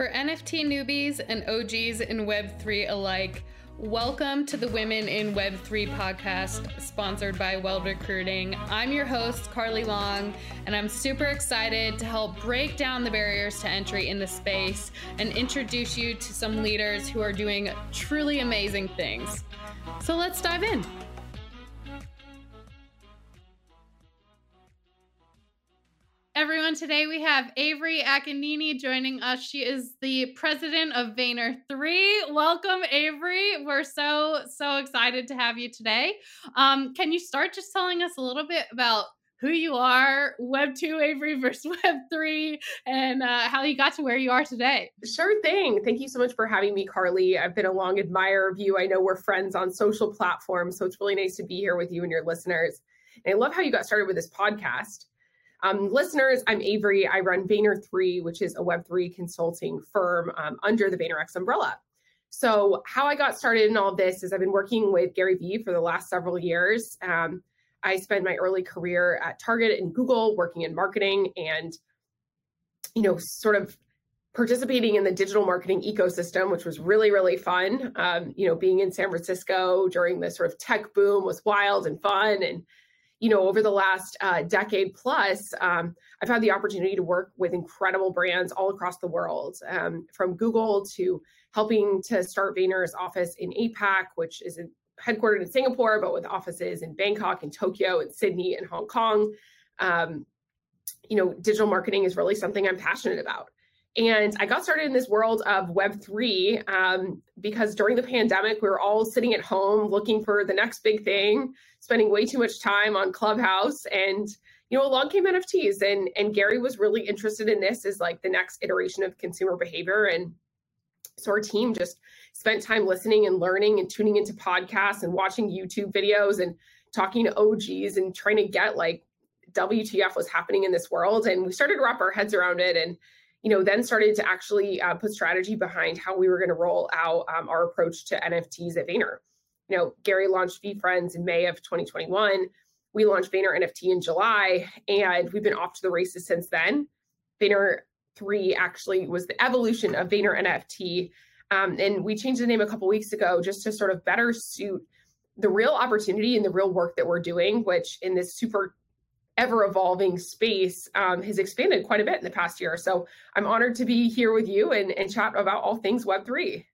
For NFT newbies and OGs in Web3 alike, welcome to the Women in Web3 podcast, sponsored by Weld Recruiting. I'm your host, Carly Long, and I'm super excited to help break down the barriers to entry in the space and introduce you to some leaders who are doing truly amazing things. So let's dive in. Everyone. Today we have Avery Akkineni joining us. She is the president of Vayner 3. Welcome, Avery. We're so, so excited to have you today. Um, can you start just telling us a little bit about who you are, Web 2 Avery versus Web 3, and uh, how you got to where you are today. Sure thing. Thank you so much for having me, Carly. I've been a long admirer of you. I know we're friends on social platforms, so it's really nice to be here with you and your listeners. And I love how you got started with this podcast. Um, listeners, I'm Avery. I run Vayner3, which is a Web3 consulting firm um, under the VaynerX umbrella. So, how I got started in all this is I've been working with Gary Vee for the last several years. Um, I spent my early career at Target and Google working in marketing and, you know, sort of participating in the digital marketing ecosystem, which was really, really fun. Um, you know, being in San Francisco during the sort of tech boom was wild and fun. And you know, over the last uh, decade plus, um, I've had the opportunity to work with incredible brands all across the world, um, from Google to helping to start Vayner's office in APAC, which is headquartered in Singapore, but with offices in Bangkok and Tokyo and Sydney and Hong Kong. Um, you know, digital marketing is really something I'm passionate about. And I got started in this world of Web3 um, because during the pandemic, we were all sitting at home looking for the next big thing, spending way too much time on Clubhouse. And, you know, along came NFTs. And, and Gary was really interested in this as like the next iteration of consumer behavior. And so our team just spent time listening and learning and tuning into podcasts and watching YouTube videos and talking to OGs and trying to get like WTF was happening in this world. And we started to wrap our heads around it. And you know, then started to actually uh, put strategy behind how we were going to roll out um, our approach to NFTs at Vayner. You know, Gary launched VeeFriends in May of 2021. We launched Vayner NFT in July, and we've been off to the races since then. Vayner 3 actually was the evolution of Vayner NFT. Um, and we changed the name a couple weeks ago just to sort of better suit the real opportunity and the real work that we're doing, which in this super ever evolving space um, has expanded quite a bit in the past year. So I'm honored to be here with you and, and chat about all things Web3.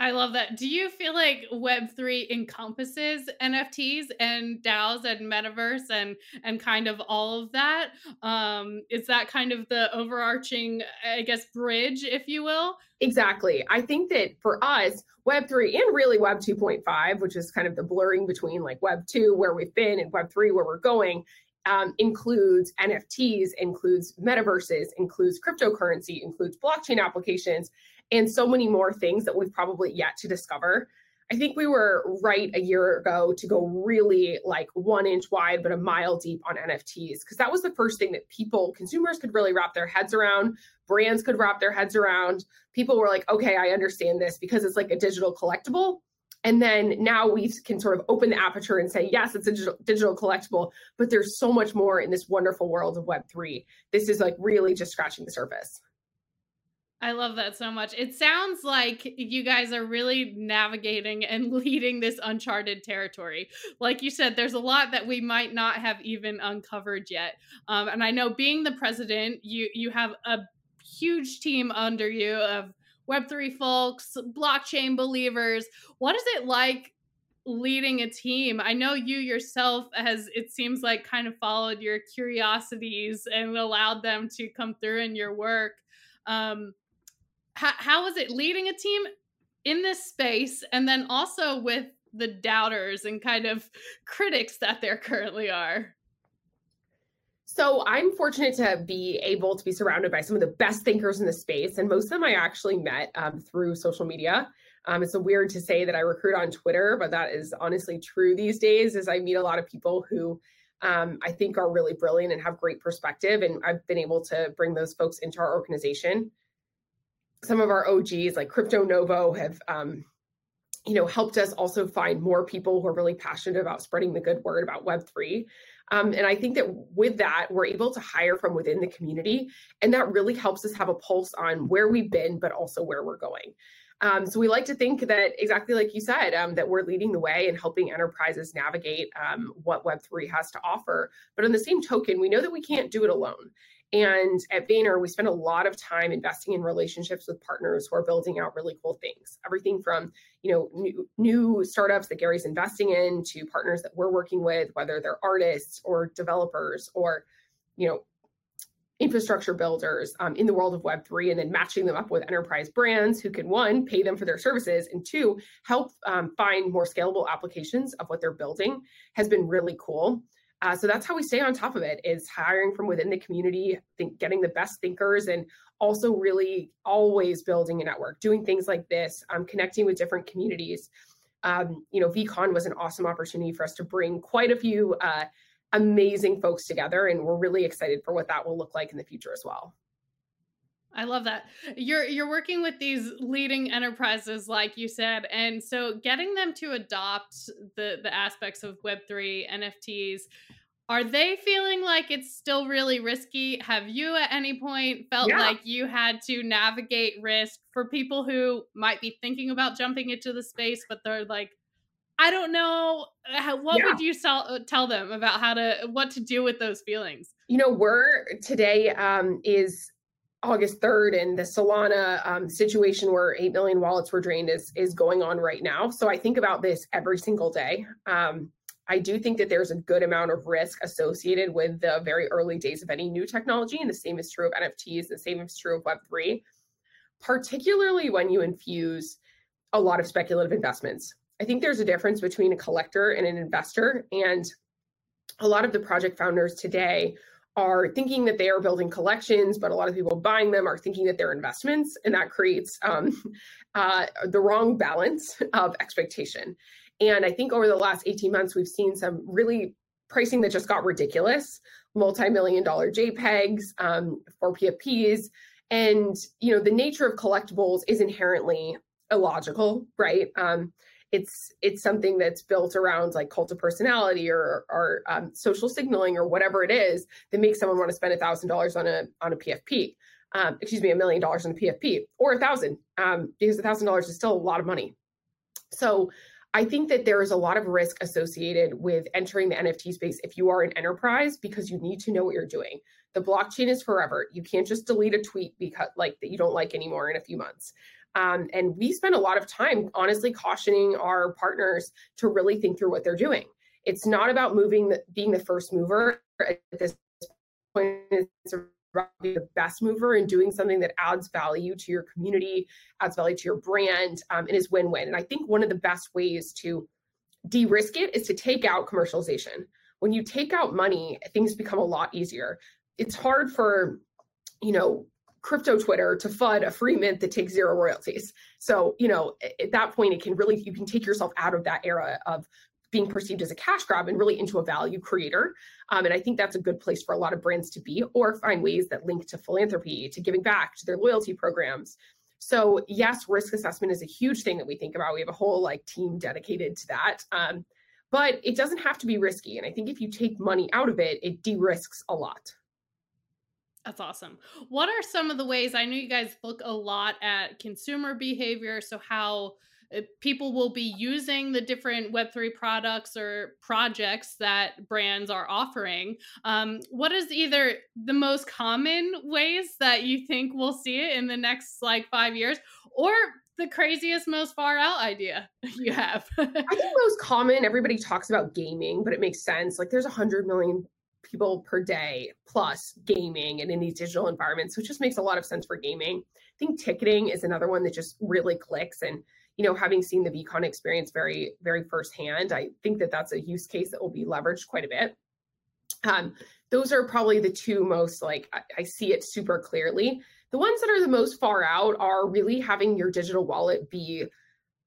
I love that. Do you feel like Web3 encompasses NFTs and DAOs and metaverse and and kind of all of that? Um, is that kind of the overarching, I guess, bridge, if you will? Exactly. I think that for us, Web3 and really Web 2.5, which is kind of the blurring between like Web 2, where we've been, and Web 3, where we're going, um, includes NFTs, includes metaverses, includes cryptocurrency, includes blockchain applications, and so many more things that we've probably yet to discover. I think we were right a year ago to go really like one inch wide, but a mile deep on NFTs, because that was the first thing that people, consumers could really wrap their heads around, brands could wrap their heads around. People were like, okay, I understand this because it's like a digital collectible. And then now we can sort of open the aperture and say, yes, it's a digital, digital collectible, but there's so much more in this wonderful world of Web3. This is like really just scratching the surface. I love that so much. It sounds like you guys are really navigating and leading this uncharted territory. Like you said, there's a lot that we might not have even uncovered yet. Um, and I know being the president, you you have a huge team under you of Web3 folks, blockchain believers. What is it like leading a team? I know you yourself has, it seems like, kind of followed your curiosities and allowed them to come through in your work. Um, how, how is it leading a team in this space and then also with the doubters and kind of critics that there currently are? So I'm fortunate to be able to be surrounded by some of the best thinkers in the space, and most of them I actually met um, through social media. Um, it's a weird to say that I recruit on Twitter, but that is honestly true these days. As I meet a lot of people who um, I think are really brilliant and have great perspective, and I've been able to bring those folks into our organization. Some of our OGs, like Crypto Novo, have um, you know helped us also find more people who are really passionate about spreading the good word about Web three. Um, and I think that with that, we're able to hire from within the community. And that really helps us have a pulse on where we've been, but also where we're going. Um, so we like to think that exactly like you said, um, that we're leading the way and helping enterprises navigate um, what Web3 has to offer. But on the same token, we know that we can't do it alone. And at Vayner, we spend a lot of time investing in relationships with partners who are building out really cool things. Everything from you know new, new startups that Gary's investing in to partners that we're working with, whether they're artists or developers or you know infrastructure builders um, in the world of Web3 and then matching them up with enterprise brands who can, one, pay them for their services, and two, help um, find more scalable applications of what they're building has been really cool. Uh, so that's how we stay on top of it is hiring from within the community, think, getting the best thinkers and also really always building a network, doing things like this, um, connecting with different communities. Um, you know, VeeCon was an awesome opportunity for us to bring quite a few uh, amazing folks together. And we're really excited for what that will look like in the future as well. I love that. You're you're working with these leading enterprises like you said and so getting them to adopt the the aspects of web3 NFTs are they feeling like it's still really risky? Have you at any point felt yeah. like you had to navigate risk for people who might be thinking about jumping into the space but they're like I don't know. What yeah. would you tell, uh, tell them about how to what to do with those feelings? You know, we're today um, is August 3rd and the Solana um, situation where 8 million wallets were drained is is going on right now. So I think about this every single day. Um, I do think that there's a good amount of risk associated with the very early days of any new technology. And the same is true of NFTs, the same is true of Web3, particularly when you infuse a lot of speculative investments. I think there's a difference between a collector and an investor. And a lot of the project founders today are thinking that they are building collections, but a lot of people buying them are thinking that they're investments. And that creates um, uh, the wrong balance of expectation. And I think over the last 18 months, we've seen some really pricing that just got ridiculous multi-million dollar JPEGs um, for PFPs. And, you know, the nature of collectibles is inherently illogical, right? Um, it's it's something that's built around like cult of personality or or um, social signaling or whatever it is that makes someone want to spend a thousand dollars on a on a PFP. Um, excuse me, a million dollars on a PFP or a thousand, um, because a thousand dollars is still a lot of money. So I think that there is a lot of risk associated with entering the NFT space if you are an enterprise because you need to know what you're doing. The blockchain is forever. You can't just delete a tweet because like that you don't like anymore in a few months. Um, and we spend a lot of time, honestly, cautioning our partners to really think through what they're doing. It's not about moving, the, being the first mover at this point. It's about being the best mover and doing something that adds value to your community, adds value to your brand, um, and is win-win. And I think one of the best ways to de-risk it is to take out commercialization. When you take out money, things become a lot easier. It's hard for you know crypto Twitter to fund a free mint that takes zero royalties. So, you know, at that point, it can really, you can take yourself out of that era of being perceived as a cash grab and really into a value creator. Um, and I think that's a good place for a lot of brands to be or find ways that link to philanthropy, to giving back, to their loyalty programs. So, yes, risk assessment is a huge thing that we think about. We have a whole like team dedicated to that. Um, but it doesn't have to be risky. And I think if you take money out of it, it de risks a lot. That's awesome. What are some of the ways I know you guys look a lot at consumer behavior? So, how uh, people will be using the different Web3 products or projects that brands are offering. Um, what is either the most common ways that you think we'll see it in the next like five years, or the craziest, most far out idea you have? I think most common, everybody talks about gaming, but it makes sense. Like there's a hundred million people per day plus gaming and in these digital environments. So it just makes a lot of sense for gaming. I think ticketing is another one that just really clicks. And, you know, having seen the VeeCon experience very, very firsthand, I think that that's a use case that will be leveraged quite a bit. Um, those are probably the two most like I, I see it super clearly. The ones that are the most far out are really having your digital wallet be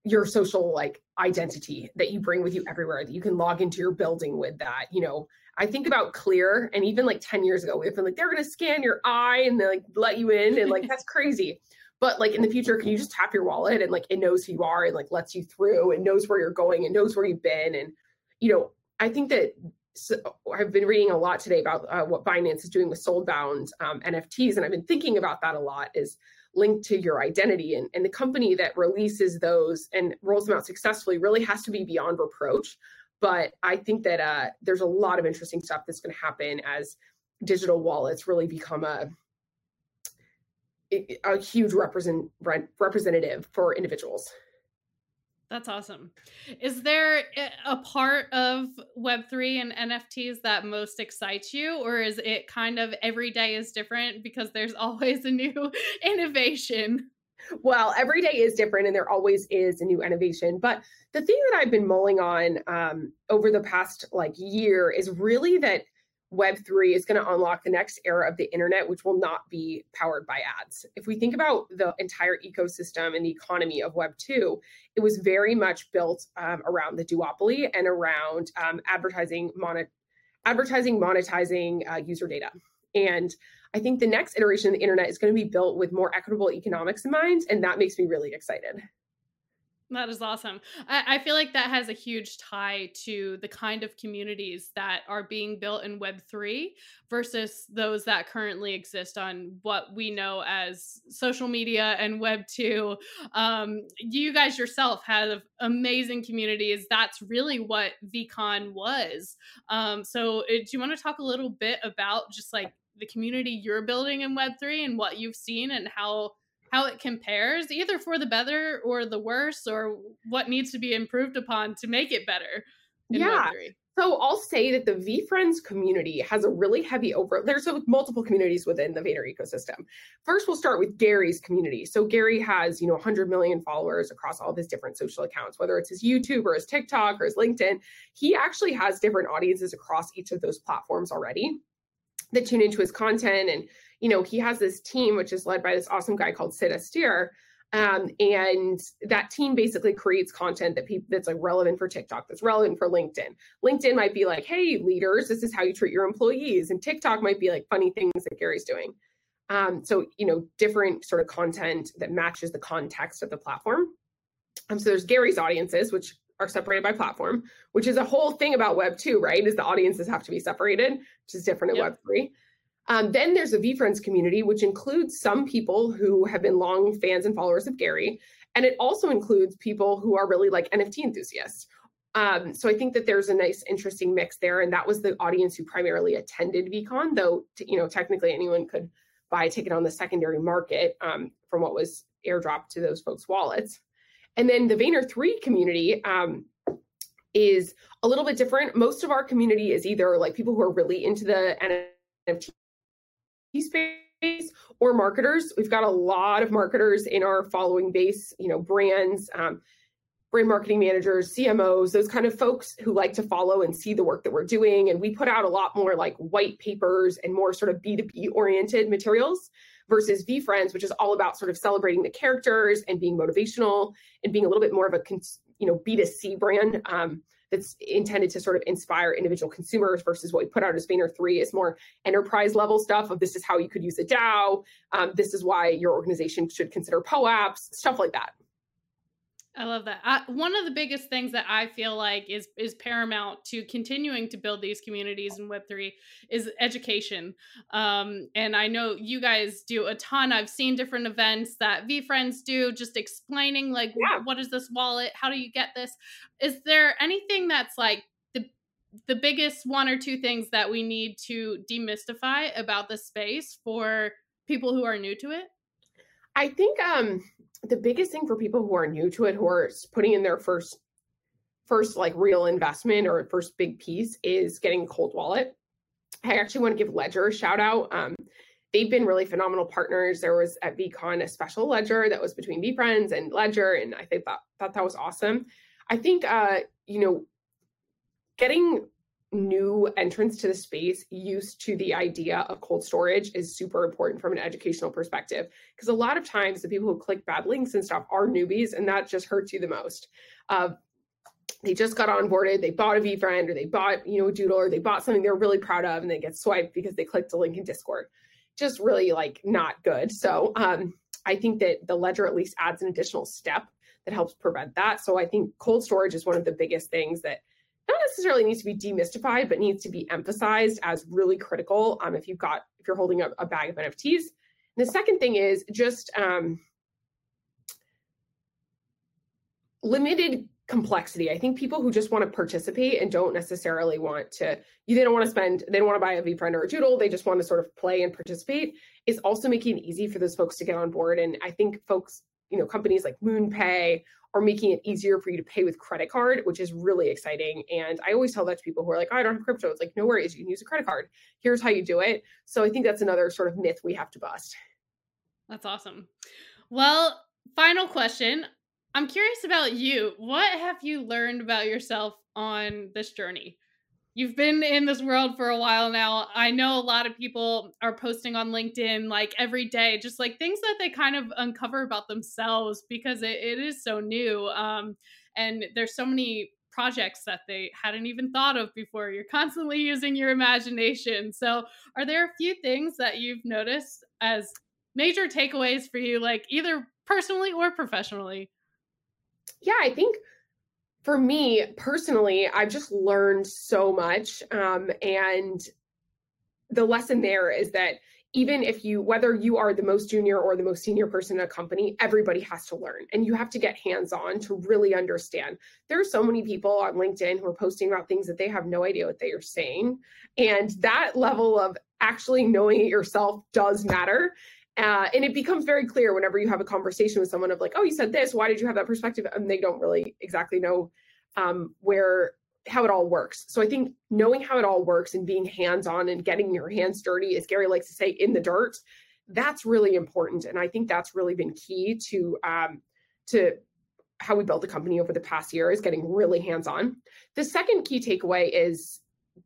your social like identity that you bring with you everywhere that you can log into your building with that you know i think about clear and even like 10 years ago we've been like they're going to scan your eye and they like let you in and like that's crazy but like in the future can you just tap your wallet and like it knows who you are and like lets you through and knows where you're going and knows where you've been and you know i think that so I've been reading a lot today about uh, what Binance is doing with soulbound um, NFTs, and I've been thinking about that a lot. Is linked to your identity, and, and the company that releases those and rolls them out successfully really has to be beyond reproach. But I think that uh, there's a lot of interesting stuff that's going to happen as digital wallets really become a a huge represent representative for individuals. That's awesome. Is there a part of Web3 and NFTs that most excites you, or is it kind of every day is different because there's always a new innovation? Well, every day is different and there always is a new innovation. But the thing that I've been mulling on um, over the past like year is really that Web3 is going to unlock the next era of the internet, which will not be powered by ads. If we think about the entire ecosystem and the economy of Web2, it was very much built um, around the duopoly and around um, advertising, advertising, monetizing uh, user data. And I think the next iteration of the internet is going to be built with more equitable economics in mind. And that makes me really excited. That is awesome. I, I, feel like that has a huge tie to the kind of communities that are being built in Web3 versus those that currently exist on what we know as social media and Web2. Um, you guys yourself have amazing communities. That's really what VeeCon was. Um, so, uh, do you want to talk a little bit about just like the community you're building in Web3 and what you've seen and how? How it compares, either for the better or the worse, or what needs to be improved upon to make it better. yeah. So I'll say that the VeeFriends community has a really heavy over. There's multiple communities within the Vayner ecosystem. First, we'll start with Gary's community. So Gary has, you know, 100 million followers across all of his different social accounts, whether it's his YouTube or his TikTok or his LinkedIn. He actually has different audiences across each of those platforms already that tune into his content and you know, he has this team, which is led by this awesome guy called Sid Astier. Um, and that team basically creates content that people that's like relevant for TikTok, that's relevant for LinkedIn. LinkedIn might be like, hey, leaders, this is how you treat your employees. And TikTok might be like funny things that Gary's doing. Um, so, you know, different sort of content that matches the context of the platform. Um, so there's Gary's audiences, which are separated by platform, which is a whole thing about Web 2, right? Is the audiences have to be separated, which is different in yep. Web 3. Um, then there's a VeeFriends community, which includes some people who have been long fans and followers of Gary. And it also includes people who are really like NFT enthusiasts. Um, so I think that there's a nice, interesting mix there. And that was the audience who primarily attended VeeCon, though, t- you know, technically anyone could buy a ticket on the secondary market um, from what was airdropped to those folks' wallets. And then the Vayner 3 community um, is a little bit different. Most of our community is either like people who are really into the NFT space or marketers. We've got a lot of marketers in our following base, you know, brands, um, brand marketing managers, CMOs, those kind of folks who like to follow and see the work that we're doing. And we put out a lot more like white papers and more sort of B2B oriented materials versus VeeFriends, which is all about sort of celebrating the characters and being motivational and being a little bit more of a, you know, B2C brand. Um, that's intended to sort of inspire individual consumers versus what we put out as Vayner 3 is more enterprise level stuff of this is how you could use a DAO. Um, this is why your organization should consider POAPs, stuff like that. I love that. I, one of the biggest things that I feel like is is paramount to continuing to build these communities in Web three is education. Um, and I know you guys do a ton. I've seen different events that VeeFriends do, just explaining like yeah. what is this wallet, how do you get this. Is there anything that's like the the biggest one or two things that we need to demystify about the space for people who are new to it? I think um the biggest thing for people who are new to it, who are putting in their first first like real investment or first big piece is getting a cold wallet. I actually want to give Ledger a shout out. Um, they've been really phenomenal partners. There was at VeeCon a special ledger that was between VeeFriends and Ledger, and I think that thought that was awesome. I think uh, you know, getting new entrants to the space used to the idea of cold storage is super important from an educational perspective. Because a lot of times the people who click bad links and stuff are newbies and that just hurts you the most. Uh, they just got onboarded they bought a VeeFriend or they bought you know a doodle or they bought something they're really proud of and they get swiped because they clicked a link in discord. Just really like not good. So um, i think that the ledger at least adds an additional step that helps prevent that. So i think cold storage is one of the biggest things that not necessarily needs to be demystified, but needs to be emphasized as really critical um, if you've got if you're holding a, a bag of NFTs. And the second thing is just um, limited complexity. I think people who just want to participate and don't necessarily want to, you they don't want to spend, they don't want to buy a VeeFriend or a Doodle. They just want to sort of play and participate. Is also making it easy for those folks to get on board. And I think folks, you know, companies like MoonPay are making it easier for you to pay with credit card, which is really exciting. And I always tell that to people who are like, oh, I don't have crypto. It's like, no worries, you can use a credit card. Here's how you do it. So I think that's another sort of myth we have to bust. That's awesome. Well, final question. I'm curious about you. What have you learned about yourself on this journey? You've been in this world for a while now. I know a lot of people are posting on LinkedIn like every day, just like things that they kind of uncover about themselves because it, it is so new. Um, and there's so many projects that they hadn't even thought of before. You're constantly using your imagination. So, are there a few things that you've noticed as major takeaways for you, like either personally or professionally? yeah, I think for me personally, I've just learned so much. Um, and the lesson there is that even if you, whether you are the most junior or the most senior person in a company, everybody has to learn and you have to get hands on to really understand. There are so many people on LinkedIn who are posting about things that they have no idea what they are saying. And that level of actually knowing it yourself does matter. Uh, and it becomes very clear whenever you have a conversation with someone of like, oh, you said this. Why did you have that perspective? And they don't really exactly know um, where how it all works. So I think knowing how it all works and being hands on and getting your hands dirty, as Gary likes to say, in the dirt, that's really important. And I think that's really been key to um, to how we built the company over the past year is getting really hands on. The second key takeaway is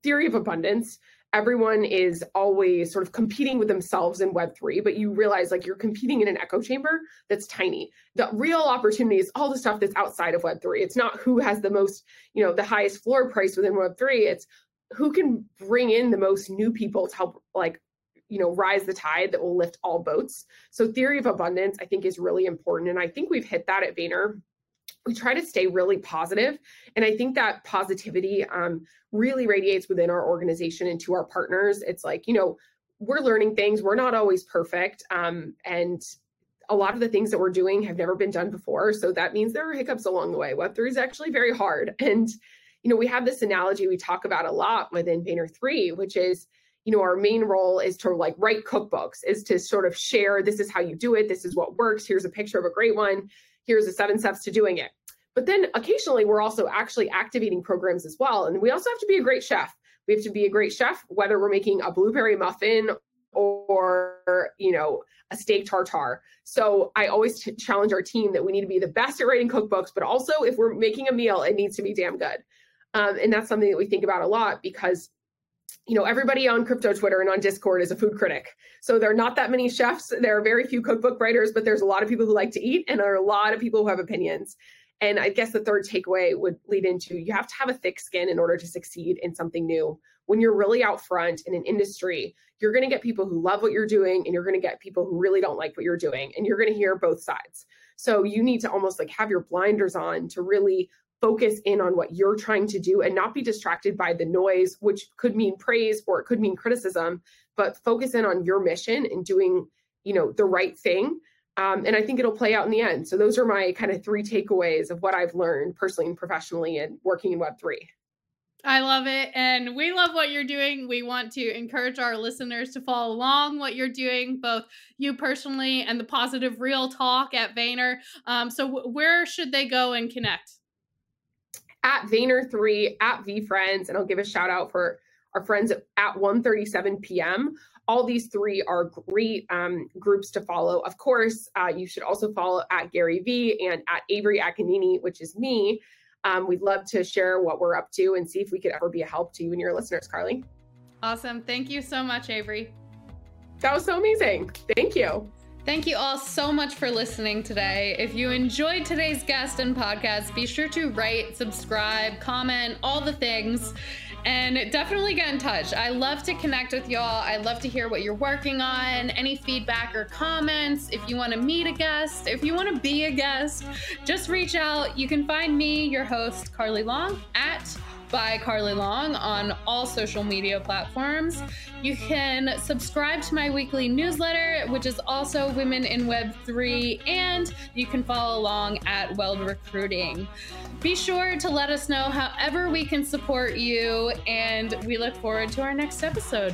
theory of abundance everyone is always sort of competing with themselves in web3 but you realize like you're competing in an echo chamber that's tiny. The real opportunity is all the stuff that's outside of web3 it's not who has the most you know the highest floor price within web3 it's who can bring in the most new people to help like you know rise the tide that will lift all boats. So theory of abundance i think is really important and i think we've hit that at vayner we try to stay really positive and i think that positivity um, really radiates within our organization and to our partners. It's like you know we're learning things we're not always perfect um, and a lot of the things that we're doing have never been done before so that means there are hiccups along the way. Web3 is actually very hard and you know we have this analogy we talk about a lot within Vayner 3 which is you know our main role is to like write cookbooks is to sort of share this is how you do it this is what works here's a picture of a great one here's the seven steps to doing it. But then occasionally we're also actually activating programs as well. And we also have to be a great chef. We have to be a great chef, whether we're making a blueberry muffin or, you know, a steak tartare. So I always t- challenge our team that we need to be the best at writing cookbooks, but also if we're making a meal, it needs to be damn good. Um, and that's something that we think about a lot because you know, everybody on crypto Twitter and on Discord is a food critic. So there are not that many chefs. There are very few cookbook writers, but there's a lot of people who like to eat and there are a lot of people who have opinions. And I guess the third takeaway would lead into you have to have a thick skin in order to succeed in something new. When you're really out front in an industry, you're going to get people who love what you're doing and you're going to get people who really don't like what you're doing. And you're going to hear both sides. So you need to almost like have your blinders on to really focus in on what you're trying to do and not be distracted by the noise, which could mean praise or it could mean criticism, but focus in on your mission and doing, you know, the right thing. Um, and I think it'll play out in the end. So those are my kind of three takeaways of what I've learned personally and professionally and working in Web3. I love it. And we love what you're doing. We want to encourage our listeners to follow along what you're doing, both you personally and the positive real talk at Vayner. Um, so, w- where should they go and connect? At Vayner3, at VeeFriends, and I'll give a shout out for our friends at, at 1.37 p.m. All these three are great um, groups to follow. Of course, uh, you should also follow at Gary Vee and at Avery Akkineni, which is me. Um, we'd love to share what we're up to and see if we could ever be a help to you and your listeners, Carly. Awesome. Thank you so much, Avery. That was so amazing. Thank you. Thank you all so much for listening today. If you enjoyed today's guest and podcast, be sure to write, subscribe, comment, all the things. And definitely get in touch. I love to connect with y'all. I love to hear what you're working on, any feedback or comments. If you want to meet a guest, if you want to be a guest, just reach out. You can find me, your host, Carly Long, at by Carly Long on all social media platforms. You can subscribe to my weekly newsletter, which is also Women in Web 3, and you can follow along at Weld Recruiting. Be sure to let us know however we can support you, and we look forward to our next episode.